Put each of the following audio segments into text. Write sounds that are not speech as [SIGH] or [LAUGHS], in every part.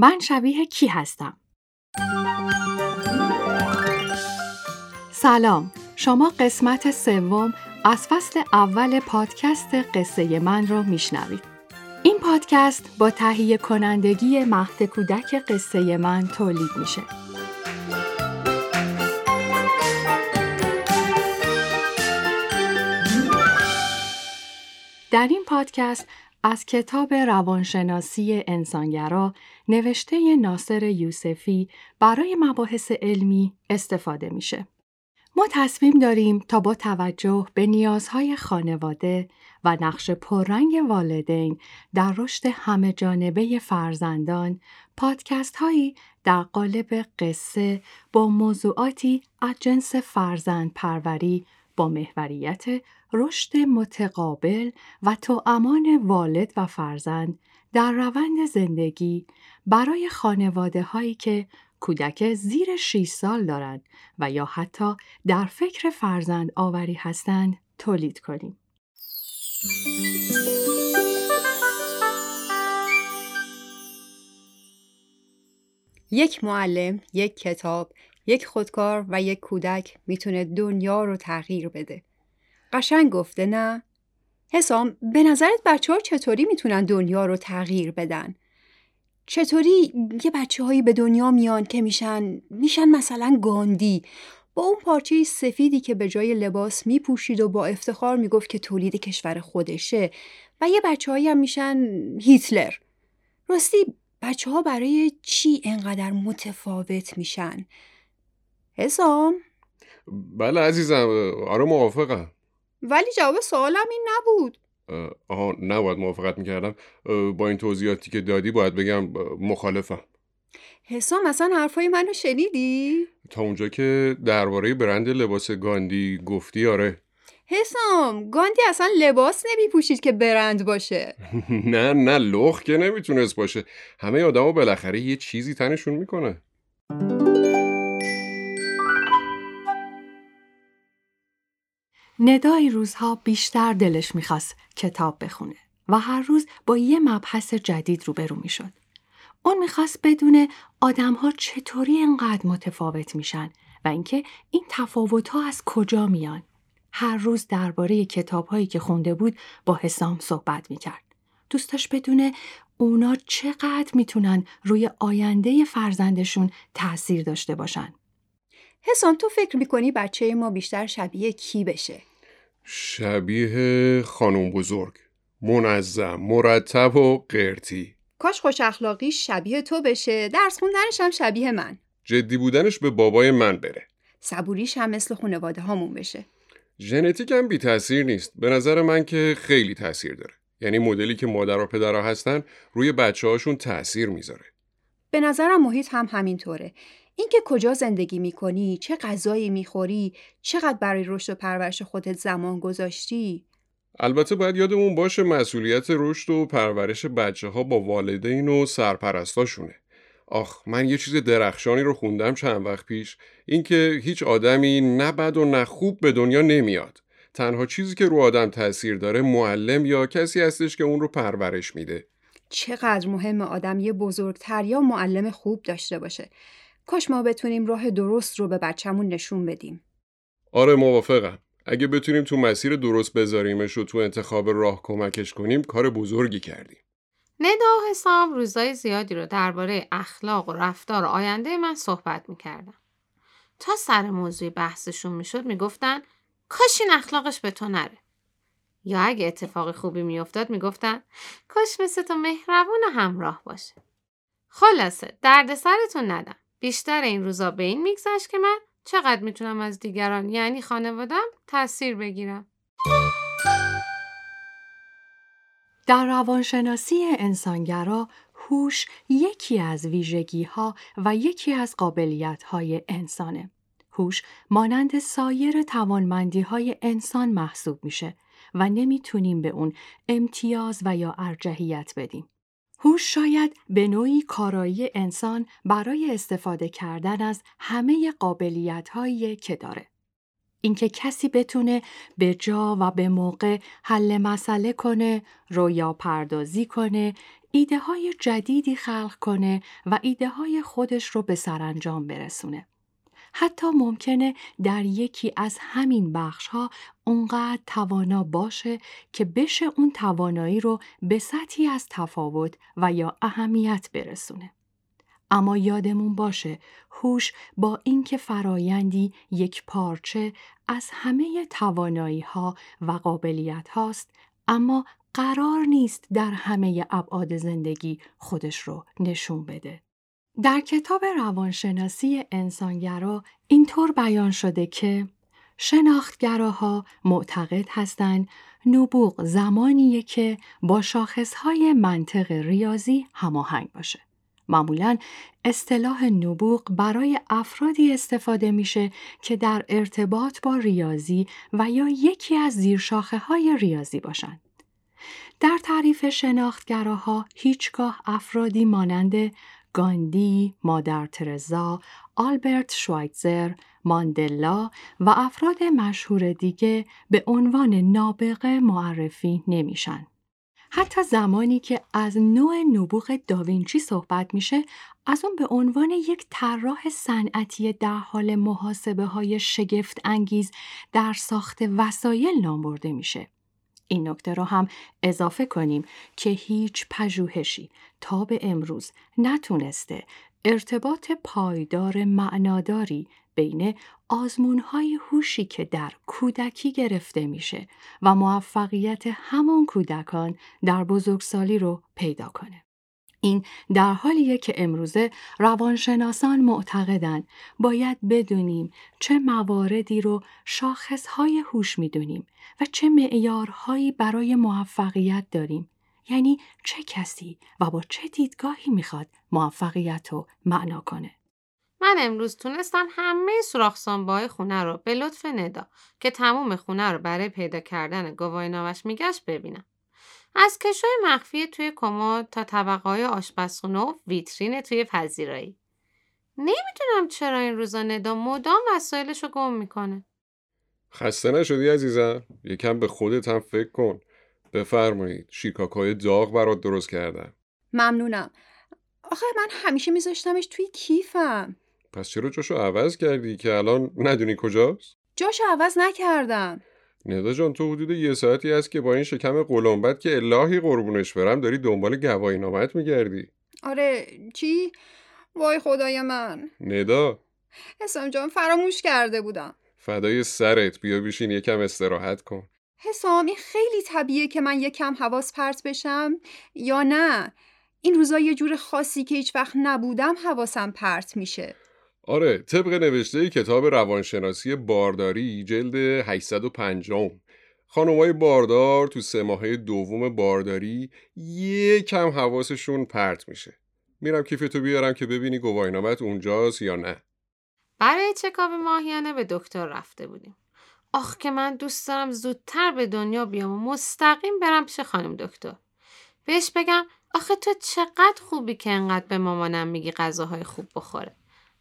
من شبیه کی هستم؟ سلام شما قسمت سوم از فصل اول پادکست قصه من رو میشنوید. این پادکست با تهیه کنندگی مهد کودک قصه من تولید میشه. در این پادکست از کتاب روانشناسی انسانگرا نوشته ناصر یوسفی برای مباحث علمی استفاده میشه. ما تصمیم داریم تا با توجه به نیازهای خانواده و نقش پررنگ والدین در رشد همه جانبه فرزندان پادکست هایی در قالب قصه با موضوعاتی از جنس فرزند پروری با محوریت رشد متقابل و توامان والد و فرزند در روند زندگی برای خانواده هایی که کودک زیر 6 سال دارند و یا حتی در فکر فرزند آوری هستند تولید کنیم. یک معلم، یک کتاب، یک خودکار و یک کودک می‌تونه دنیا رو تغییر بده. قشنگ گفته نه؟ حسام به نظرت بچه ها چطوری می‌تونن دنیا رو تغییر بدن؟ چطوری یه بچه هایی به دنیا میان که میشن میشن مثلا گاندی با اون پارچه سفیدی که به جای لباس میپوشید و با افتخار می‌گفت که تولید کشور خودشه و یه بچه هایی هم میشن هیتلر راستی بچه ها برای چی انقدر متفاوت میشن؟ حسام؟ بله عزیزم آره موافقم ولی جواب سوالم این نبود. آها نباید موافقت می‌کردم. با این توضیحاتی که دادی باید بگم مخالفم. حسام اصلا حرفای منو شنیدی؟ تا اونجا که درباره برند لباس گاندی گفتی آره. حسام گاندی اصلا لباس نمیپوشید که برند باشه. [LAUGHS] نه نه لخ که نمی‌تونست باشه. همه آدما بالاخره یه چیزی تنشون می‌کنه. ندای روزها بیشتر دلش می‌خواست کتاب بخونه و هر روز با یه مبحث جدید روبرو می‌شد. اون می‌خواست بدونه آدمها چطوری انقدر متفاوت میشن و اینکه این تفاوت ها از کجا میان. هر روز درباره کتابهایی که خونده بود با حسام صحبت می‌کرد. دوستاش بدونه اونا چقدر می‌تونن روی آینده فرزندشون تاثیر داشته باشن. حسام تو فکر می‌کنی بچه ما بیشتر شبیه کی بشه؟ شبیه خانم بزرگ. منظم مرتب و قرتی. کاش خوش اخلاقی شبیه تو بشه. درس خوندنش هم شبیه من. جدی بودنش به بابای من بره. صبوریش هم مثل خانواده هامون بشه. ژنتیک هم بی تاثیر نیست. به نظر من که خیلی تاثیر داره. یعنی مدلی که مادر و پدرها هستن روی بچه هاشون تاثیر می‌ذاره. به نظرم محیط هم همینطوره. اینکه کجا زندگی می‌کنی، چه غذایی می‌خوری، چقدر برای رشد و پرورش خودت زمان گذاشتی. البته باید یادمون باشه مسئولیت رشد و پرورش بچه ها با والدین و سرپرستاشونه. آخ من یه چیز درخشانی رو خوندم چند وقت پیش اینکه هیچ آدمی نه بد و نه خوب به دنیا نمیاد. تنها چیزی که رو آدم تاثیر داره معلم یا کسی هستش که اون رو پرورش میده. چقدر مهم آدم یه بزرگتر یا معلم خوب داشته باشه. کاش ما بتونیم راه درست رو به بچهمون نشون بدیم. آره موافقم. اگه بتونیم تو مسیر درست بذاریمش و تو انتخاب راه کمکش کنیم کار بزرگی کردیم. ندا و حساب روزای زیادی رو درباره اخلاق و رفتار آینده من صحبت می‌کردم. تا سر موضوع بحثشون می‌شد می‌گفتن کاش این اخلاقش به تو نره. یا اگه اتفاق خوبی میافتاد می‌گفتن کاش مثل تو مهربون و همراه باشه. خلاصه دردسرتون ندم. بیشتر این روزا به این میگذشت که من چقدر می‌تونم از دیگران یعنی خانوادم تاثیر بگیرم. در روانشناسی انسانگرا هوش یکی از ویژگی ها و یکی از قابلیت های انسانه. هوش مانند سایر توانمندی های انسان محسوب میشه و نمی‌تونیم به اون امتیاز و یا ارجحیت بدیم. هوش شاید به نوعی کارایی انسان برای استفاده کردن از همه قابلیت هایی که داره. اینکه کسی بتونه به جا و به موقع حل مسئله کنه، رویا پردازی کنه، ایده های جدیدی خلق کنه و ایده های خودش رو به سرانجام برسونه. حتی ممکنه در یکی از همین بخش ها اونقدر توانا باشه که بشه اون توانایی رو به سطحی از تفاوت و یا اهمیت برسونه. اما یادمون باشه هوش با اینکه فرایندی یک پارچه از همه توانایی ها و قابلیت هاست اما قرار نیست در همه ابعاد زندگی خودش رو نشون بده. در کتاب روانشناسی انسانگرا اینطور بیان شده که شناختگراها معتقد هستند نبوغ زمانیه که با شاخصهای منطق ریاضی هماهنگ باشه. معمولا اصطلاح نبوغ برای افرادی استفاده میشه که در ارتباط با ریاضی و یا یکی از زیرشاخه های ریاضی باشند. در تعریف شناختگراها هیچگاه افرادی مانند گاندی، مادر ترزا، آلبرت شوایتزر، ماندلا و افراد مشهور دیگه به عنوان نابغه معرفی نمیشن. حتی زمانی که از نوع نبوغ داوینچی صحبت میشه از اون به عنوان یک طراح صنعتی در حال محاسبه های شگفت انگیز در ساخت وسایل نام برده میشه. این نکته رو هم اضافه کنیم که هیچ پژوهشی تا به امروز نتونسته ارتباط پایدار معناداری بین آزمونهای هوشی که در کودکی گرفته میشه و موفقیت همون کودکان در بزرگسالی رو پیدا کنه. این در حالیه که امروزه روانشناسان معتقدند باید بدونیم چه مواردی رو شاخصهای هوش می‌دونیم و چه معیارهایی برای موفقیت داریم. یعنی چه کسی و با چه دیدگاهی می‌خواد موفقیت رو معنا کنه. من امروز تونستم همه سوراخ خونه رو به لطف ندا که تموم خونه رو برای پیدا کردن گواهینامش میگشت ببینم. از کشوی مخفی توی کمد تا طبقه های آشپزخونه و ویترین توی پذیرایی. نمی‌دونم چرا این روزا ندا مدام وسایلش رو گم می‌کنه. خسته نشدی عزیزم؟ یکم به خودت هم فکر کن. بفرمایید شیکاکای داغ برات درست کردم. ممنونم. آخه من همیشه میذاشتمش توی کیفم. پس چرا جاشو عوض کردی که الان ندونی کجاست؟ جاشو عوض نکردم. ندا جان تو حدود یه ساعتی هست که با این شکم قلمبت که الهی قربونش برم داری دنبال گواهی نامت میگردی. آره چی؟ وای خدای من. ندا. حسام جان فراموش کرده بودم. فدای سرت بیا بیشین یکم استراحت کن. حسام این خیلی طبیعه که من یکم حواس پرت بشم. یا نه؟ این روزا یه جور خاصی که هیچ وقت نبودم حواسم پرت میشه. آره طبق نوشته کتاب روانشناسی بارداری جلد 850 خانمای باردار تو سه ماهه دوم بارداری یه کم حواسشون پرت میشه. میرم کیفتو بیارم که ببینی گواهینامت اونجاست یا نه. برای چکاب ماهیانه به دکتر رفته بودیم. آخ که من دوست دارم زودتر به دنیا بیام و مستقیم برم پیش خانم دکتر. بهش بگم آخه تو چقدر خوبی که انقدر به مامانم میگی غذاهای خوب بخوره.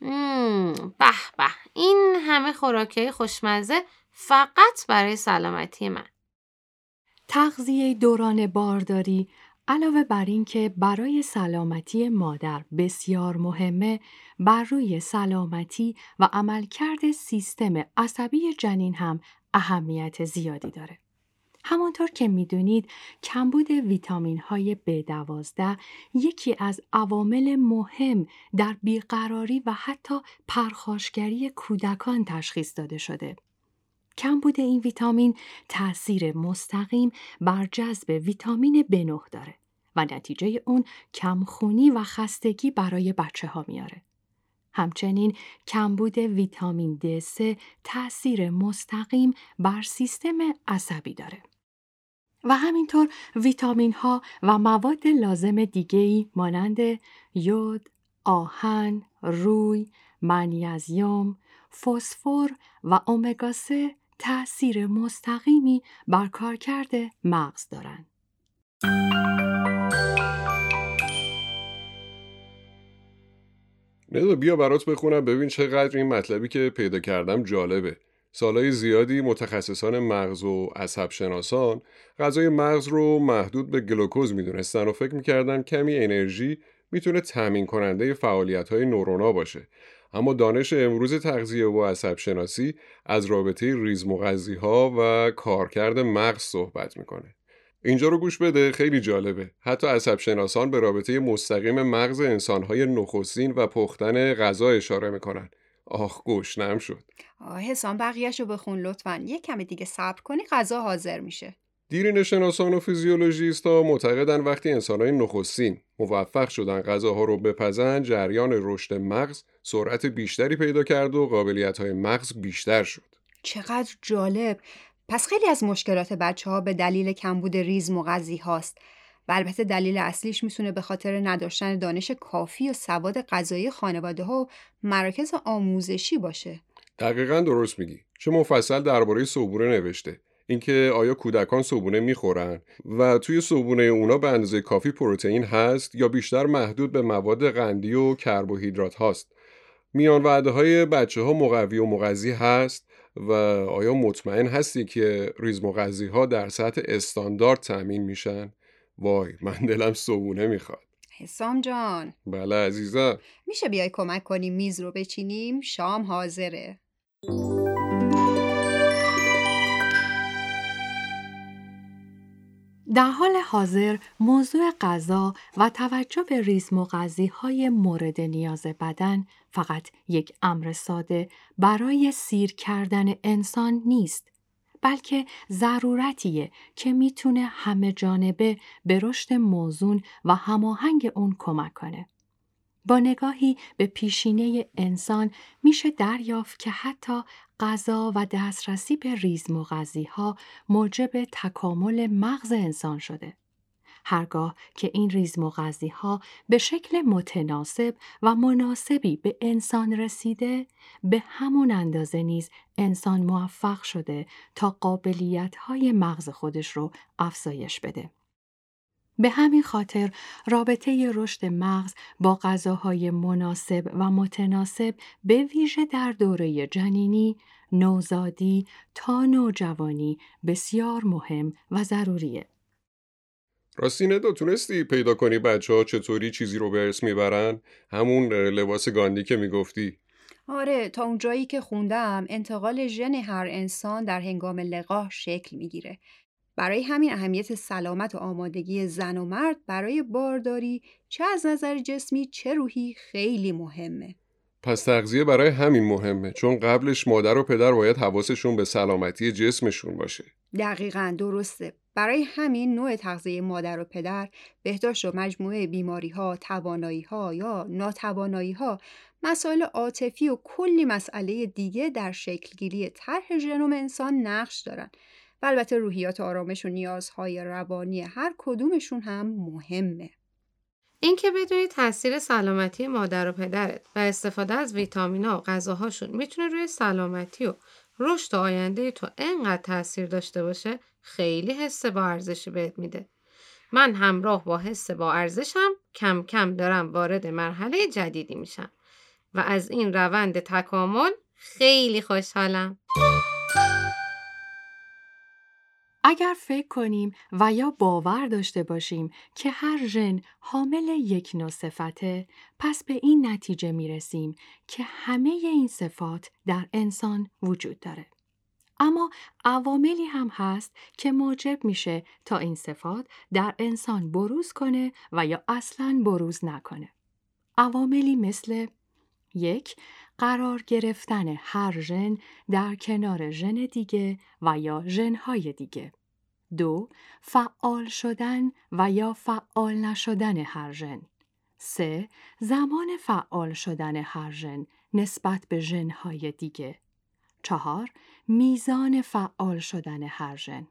به به این همه خوراکی خوشمزه فقط برای سلامتی من تغذیه دوران بارداری علاوه بر اینکه برای سلامتی مادر بسیار مهمه بر روی سلامتی و عملکرد سیستم عصبی جنین هم اهمیت زیادی داره. همانطور که می‌دونید کمبود ویتامین های B12 یکی از عوامل مهم در بیقراری و حتی پرخاشگری کودکان تشخیص داده شده. کمبود این ویتامین تأثیر مستقیم بر جذب ویتامین B9 داره و نتیجه اون کمخونی و خستگی برای بچه ها میاره. همچنین کمبود ویتامین D3 تأثیر مستقیم بر سیستم عصبی داره. و همینطور ویتامین ها و مواد لازم دیگهی مانند یود، آهن، روی، منیزیم، فسفر و امگا 3 تأثیر مستقیمی بر کارکرد مغز دارند. ندا بیا برات بخونم ببین چقدر این مطلبی که پیدا کردم جالبه. سالهای زیادی متخصصان مغز و عصب شناسان غذای مغز رو محدود به گلوکوز می‌دونستن و فکر می‌کردن کمی انرژی می‌تونه تامین کننده فعالیت های نورونا باشه. اما دانش امروز تغذیه و عصب شناسی از رابطه ریزم و ها و کارکرد مغز صحبت می‌کنه. اینجا رو گوش بده خیلی جالبه. حتی عصب شناسان به رابطه مستقیم مغز انسانهای نخستین و پختن غذا اشاره می‌کنن. آخ گشنم شد. آه حسام بقیهش رو بخون لطفا. یه کمی دیگه صبر کنی غذا حاضر میشه. دیرین شناسان و فیزیولوژیست ها معتقدن وقتی انسانهای نخستین موفق شدن غذاها رو بپزن جریان رشد مغز سرعت بیشتری پیدا کرد و قابلیت های مغز بیشتر شد. چقدر جالب. پس خیلی از مشکلات بچه ها به دلیل کمبود ریزم و غذی هاست. و البته دلیل اصلیش می‌تونه به خاطر نداشتن دانش کافی و سواد غذایی خانواده ها و مراکز آموزشی باشه. دقیقا درست میگی. چه مفصل درباره صبونه نوشته. اینکه آیا کودکان صبونه می‌خورن و توی صبونه اونا به اندازه کافی پروتئین هست یا بیشتر محدود به مواد قندی و کربوهیدرات هاست. میان وعده های بچه ها مقوی و مغذی هست و آیا مطمئن هستی که ریز مغذی ها در سطح استاندارد تأمین میشن؟ وای من دلم صبونه می‌خواد. حسام جان. بله عزیزم. میشه بیای کمک کنیم میز رو بچینیم؟ شام حاضره. در حال حاضر موضوع غذا و توجه به ریزم و های مورد نیاز بدن فقط یک امر ساده برای سیر کردن انسان نیست. بلکه ضرورتیه که می‌تونه همه جانبه به رشد موزون و هماهنگ اون کمک کنه. با نگاهی به پیشینه انسان میشه دریافت که حتی غذا و دسترسی به ریزم و ها موجب تکامل مغز انسان شده. هرگاه که این ریزم و ها به شکل متناسب و مناسبی به انسان رسیده به همون اندازه نیز انسان موفق شده تا قابلیت های مغز خودش رو افزایش بده. به همین خاطر رابطه رشد مغز با غذاهای مناسب و متناسب به ویژه در دوره جنینی، نوزادی تا نوجوانی بسیار مهم و ضروریه. راستی ندا تونستی پیدا کنی بچه ها چطوری چیزی رو به ارث می‌برن؟ همون لباس گاندی که می‌گفتی؟ آره تا اونجایی که خوندم انتقال ژن هر انسان در هنگام لقاح شکل می‌گیره برای همین اهمیت سلامت و آمادگی زن و مرد برای بارداری چه از نظر جسمی چه روحی خیلی مهمه. پس تغذیه برای همین مهمه چون قبلش مادر و پدر باید حواسشون به سلامتی جسمشون باشه. دقیقا درسته. برای همین نوع تغذیه مادر و پدر بهداشت و مجموعه بیماری ها، توانایی ها یا ناتوانایی ها، مسائل عاطفی و کلی مسئله دیگه در شکلگیری طرح ژنوم انسان نقش دارن و البته روحیات آرامش و نیازهای روانی هر کدومشون هم مهمه. اینکه بدونی تاثیر سلامتی مادر و پدرت و استفاده از ویتامینا و غذاهاشون می‌تونه روی سلامتی و رشد آینده تو انقدر تاثیر داشته باشه خیلی حس با ارزشی بهت میده. من همراه با حس با ارزشم کم کم دارم وارد مرحله جدیدی میشم و از این روند تکامل خیلی خوشحالم. اگر فکر کنیم و یا باور داشته باشیم که هر ژن حامل یک نوع صفته پس به این نتیجه می رسیم که همه این صفات در انسان وجود داره. اما عواملی هم هست که موجب میشه تا این صفات در انسان بروز کنه و یا اصلا بروز نکنه. عواملی مثل یک قرار گرفتن هر ژن در کنار ژن دیگه و یا ژنهای دیگه. دو فعال شدن و یا فعال نشدن هر ژن. سه زمان فعال شدن هر ژن نسبت به ژنهای دیگه. چهار میزان فعال شدن هر ژن.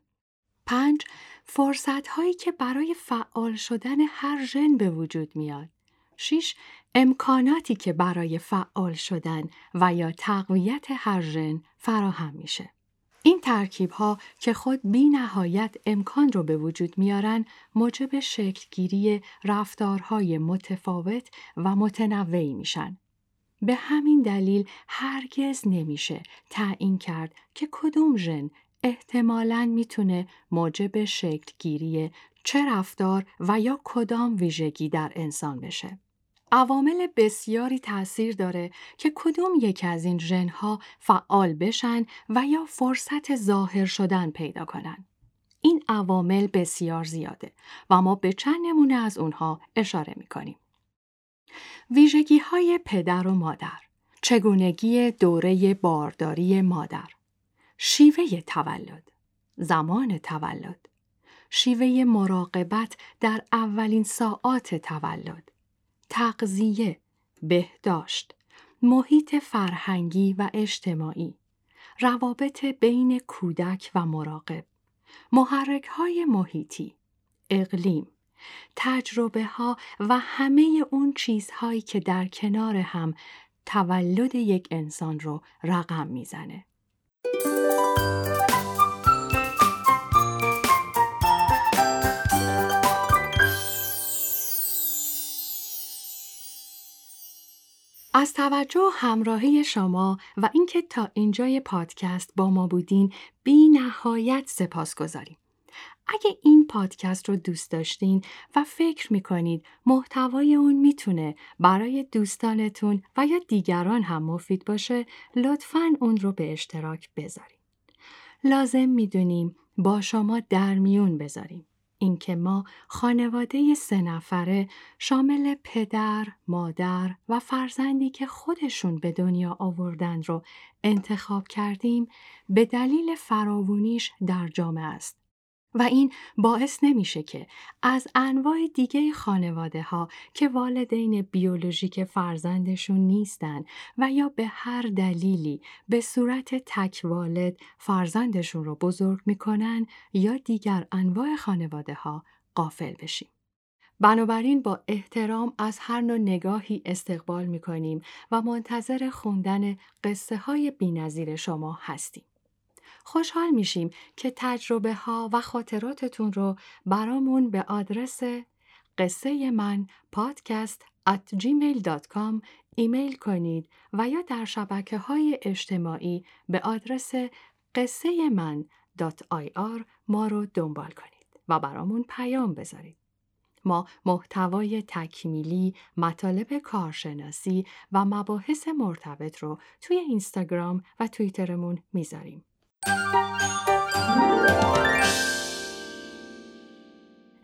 پنج فرصت هایی که برای فعال شدن هر ژن به وجود میاد. 6. امکاناتی که برای فعال شدن و یا تقویت هر ژن فراهم میشه. این ترکیب ها که خود بی نهایت امکان رو به وجود میارن موجب شکلگیری رفتارهای متفاوت و متنوعی میشن. به همین دلیل هرگز نمیشه تعیین کرد که کدوم ژن احتمالاً می‌تونه موجب شکل گیری چه رفتار و یا کدام ویژگی در انسان بشه. عوامل بسیاری تأثیر داره که کدوم یک از این ژنها فعال بشن و یا فرصت ظاهر شدن پیدا کنن. این عوامل بسیار زیاده و ما به چند نمونه از اونها اشاره می‌کنیم. ویژگی های پدر و مادر. چگونگی دوره بارداری مادر. شیوه تولد. زمان تولد. شیوه مراقبت در اولین ساعات تولد. تغذیه بهداشت محیط فرهنگی و اجتماعی روابط بین کودک و مراقب محرک های محیطی اقلیم تجربه ها و همه اون چیزهایی که در کنار هم تولد یک انسان رو رقم می‌زنه. از توجه و همراهی شما و اینکه تا اینجای پادکست با ما بودین بی نهایت سپاس گذاریم. اگه این پادکست رو دوست داشتین و فکر می‌کنید محتوای اون می‌تونه برای دوستانتون و یا دیگران هم مفید باشه لطفاً اون رو به اشتراک بذارید. لازم می‌دونیم با شما در میون بذاریم. اینکه ما خانواده سه نفره شامل پدر، مادر و فرزندی که خودشون به دنیا آوردن رو انتخاب کردیم به دلیل فراوونیش در جامعه است. و این باعث نمیشه که از انواع دیگه خانواده ها که والدین بیولوژیک فرزندشون نیستن و یا به هر دلیلی به صورت تک والد فرزندشون رو بزرگ می‌کنن یا دیگر انواع خانواده ها قافل بشیم. بنابراین با احترام از هر نوع نگاهی استقبال می‌کنیم و منتظر خوندن قصه های بینظیر شما هستیم. خوشحال میشیم که تجربه ها و خاطراتتون رو برامون به آدرس قصه من پادکست at gmail.com ایمیل کنید و یا در شبکه های اجتماعی به آدرس قصه من .ir ما رو دنبال کنید و برامون پیام بذارید. ما محتوای تکمیلی، مطالب کارشناسی و مباحث مرتبط رو توی اینستاگرام و توییترمون می‌ذاریم.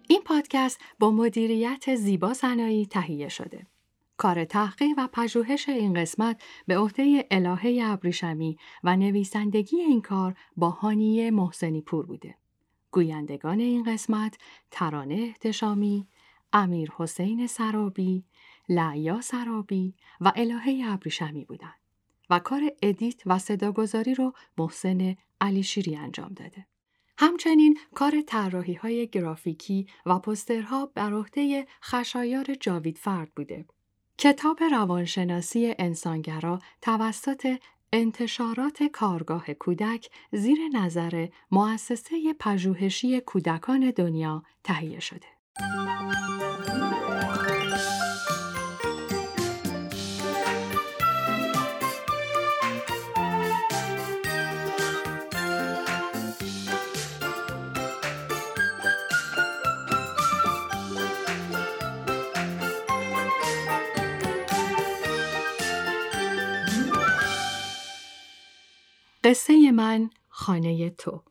این پادکست با مدیریت زیبا سنایی تهیه شده. کار تحقیق و پژوهش این قسمت به عهده الهه ابریشمی و نویسندگی این کار با هانیه محسنی پور بوده. گویندگان این قسمت ترانه احتشامی، امیر حسین سرابی، لعیا سرابی و الهه ابریشمی بودند. و کار ادیت و صداگذاری رو محسن علی شیری انجام داده. همچنین کار طراحی های گرافیکی و پسترها بر عهده خشایار جاوید فرد بوده. کتاب روانشناسی انسانگرا توسط انتشارات کارگاه کودک زیر نظر مؤسسه پژوهشی کودکان دنیا تهیه شده. قصه من خانه تو.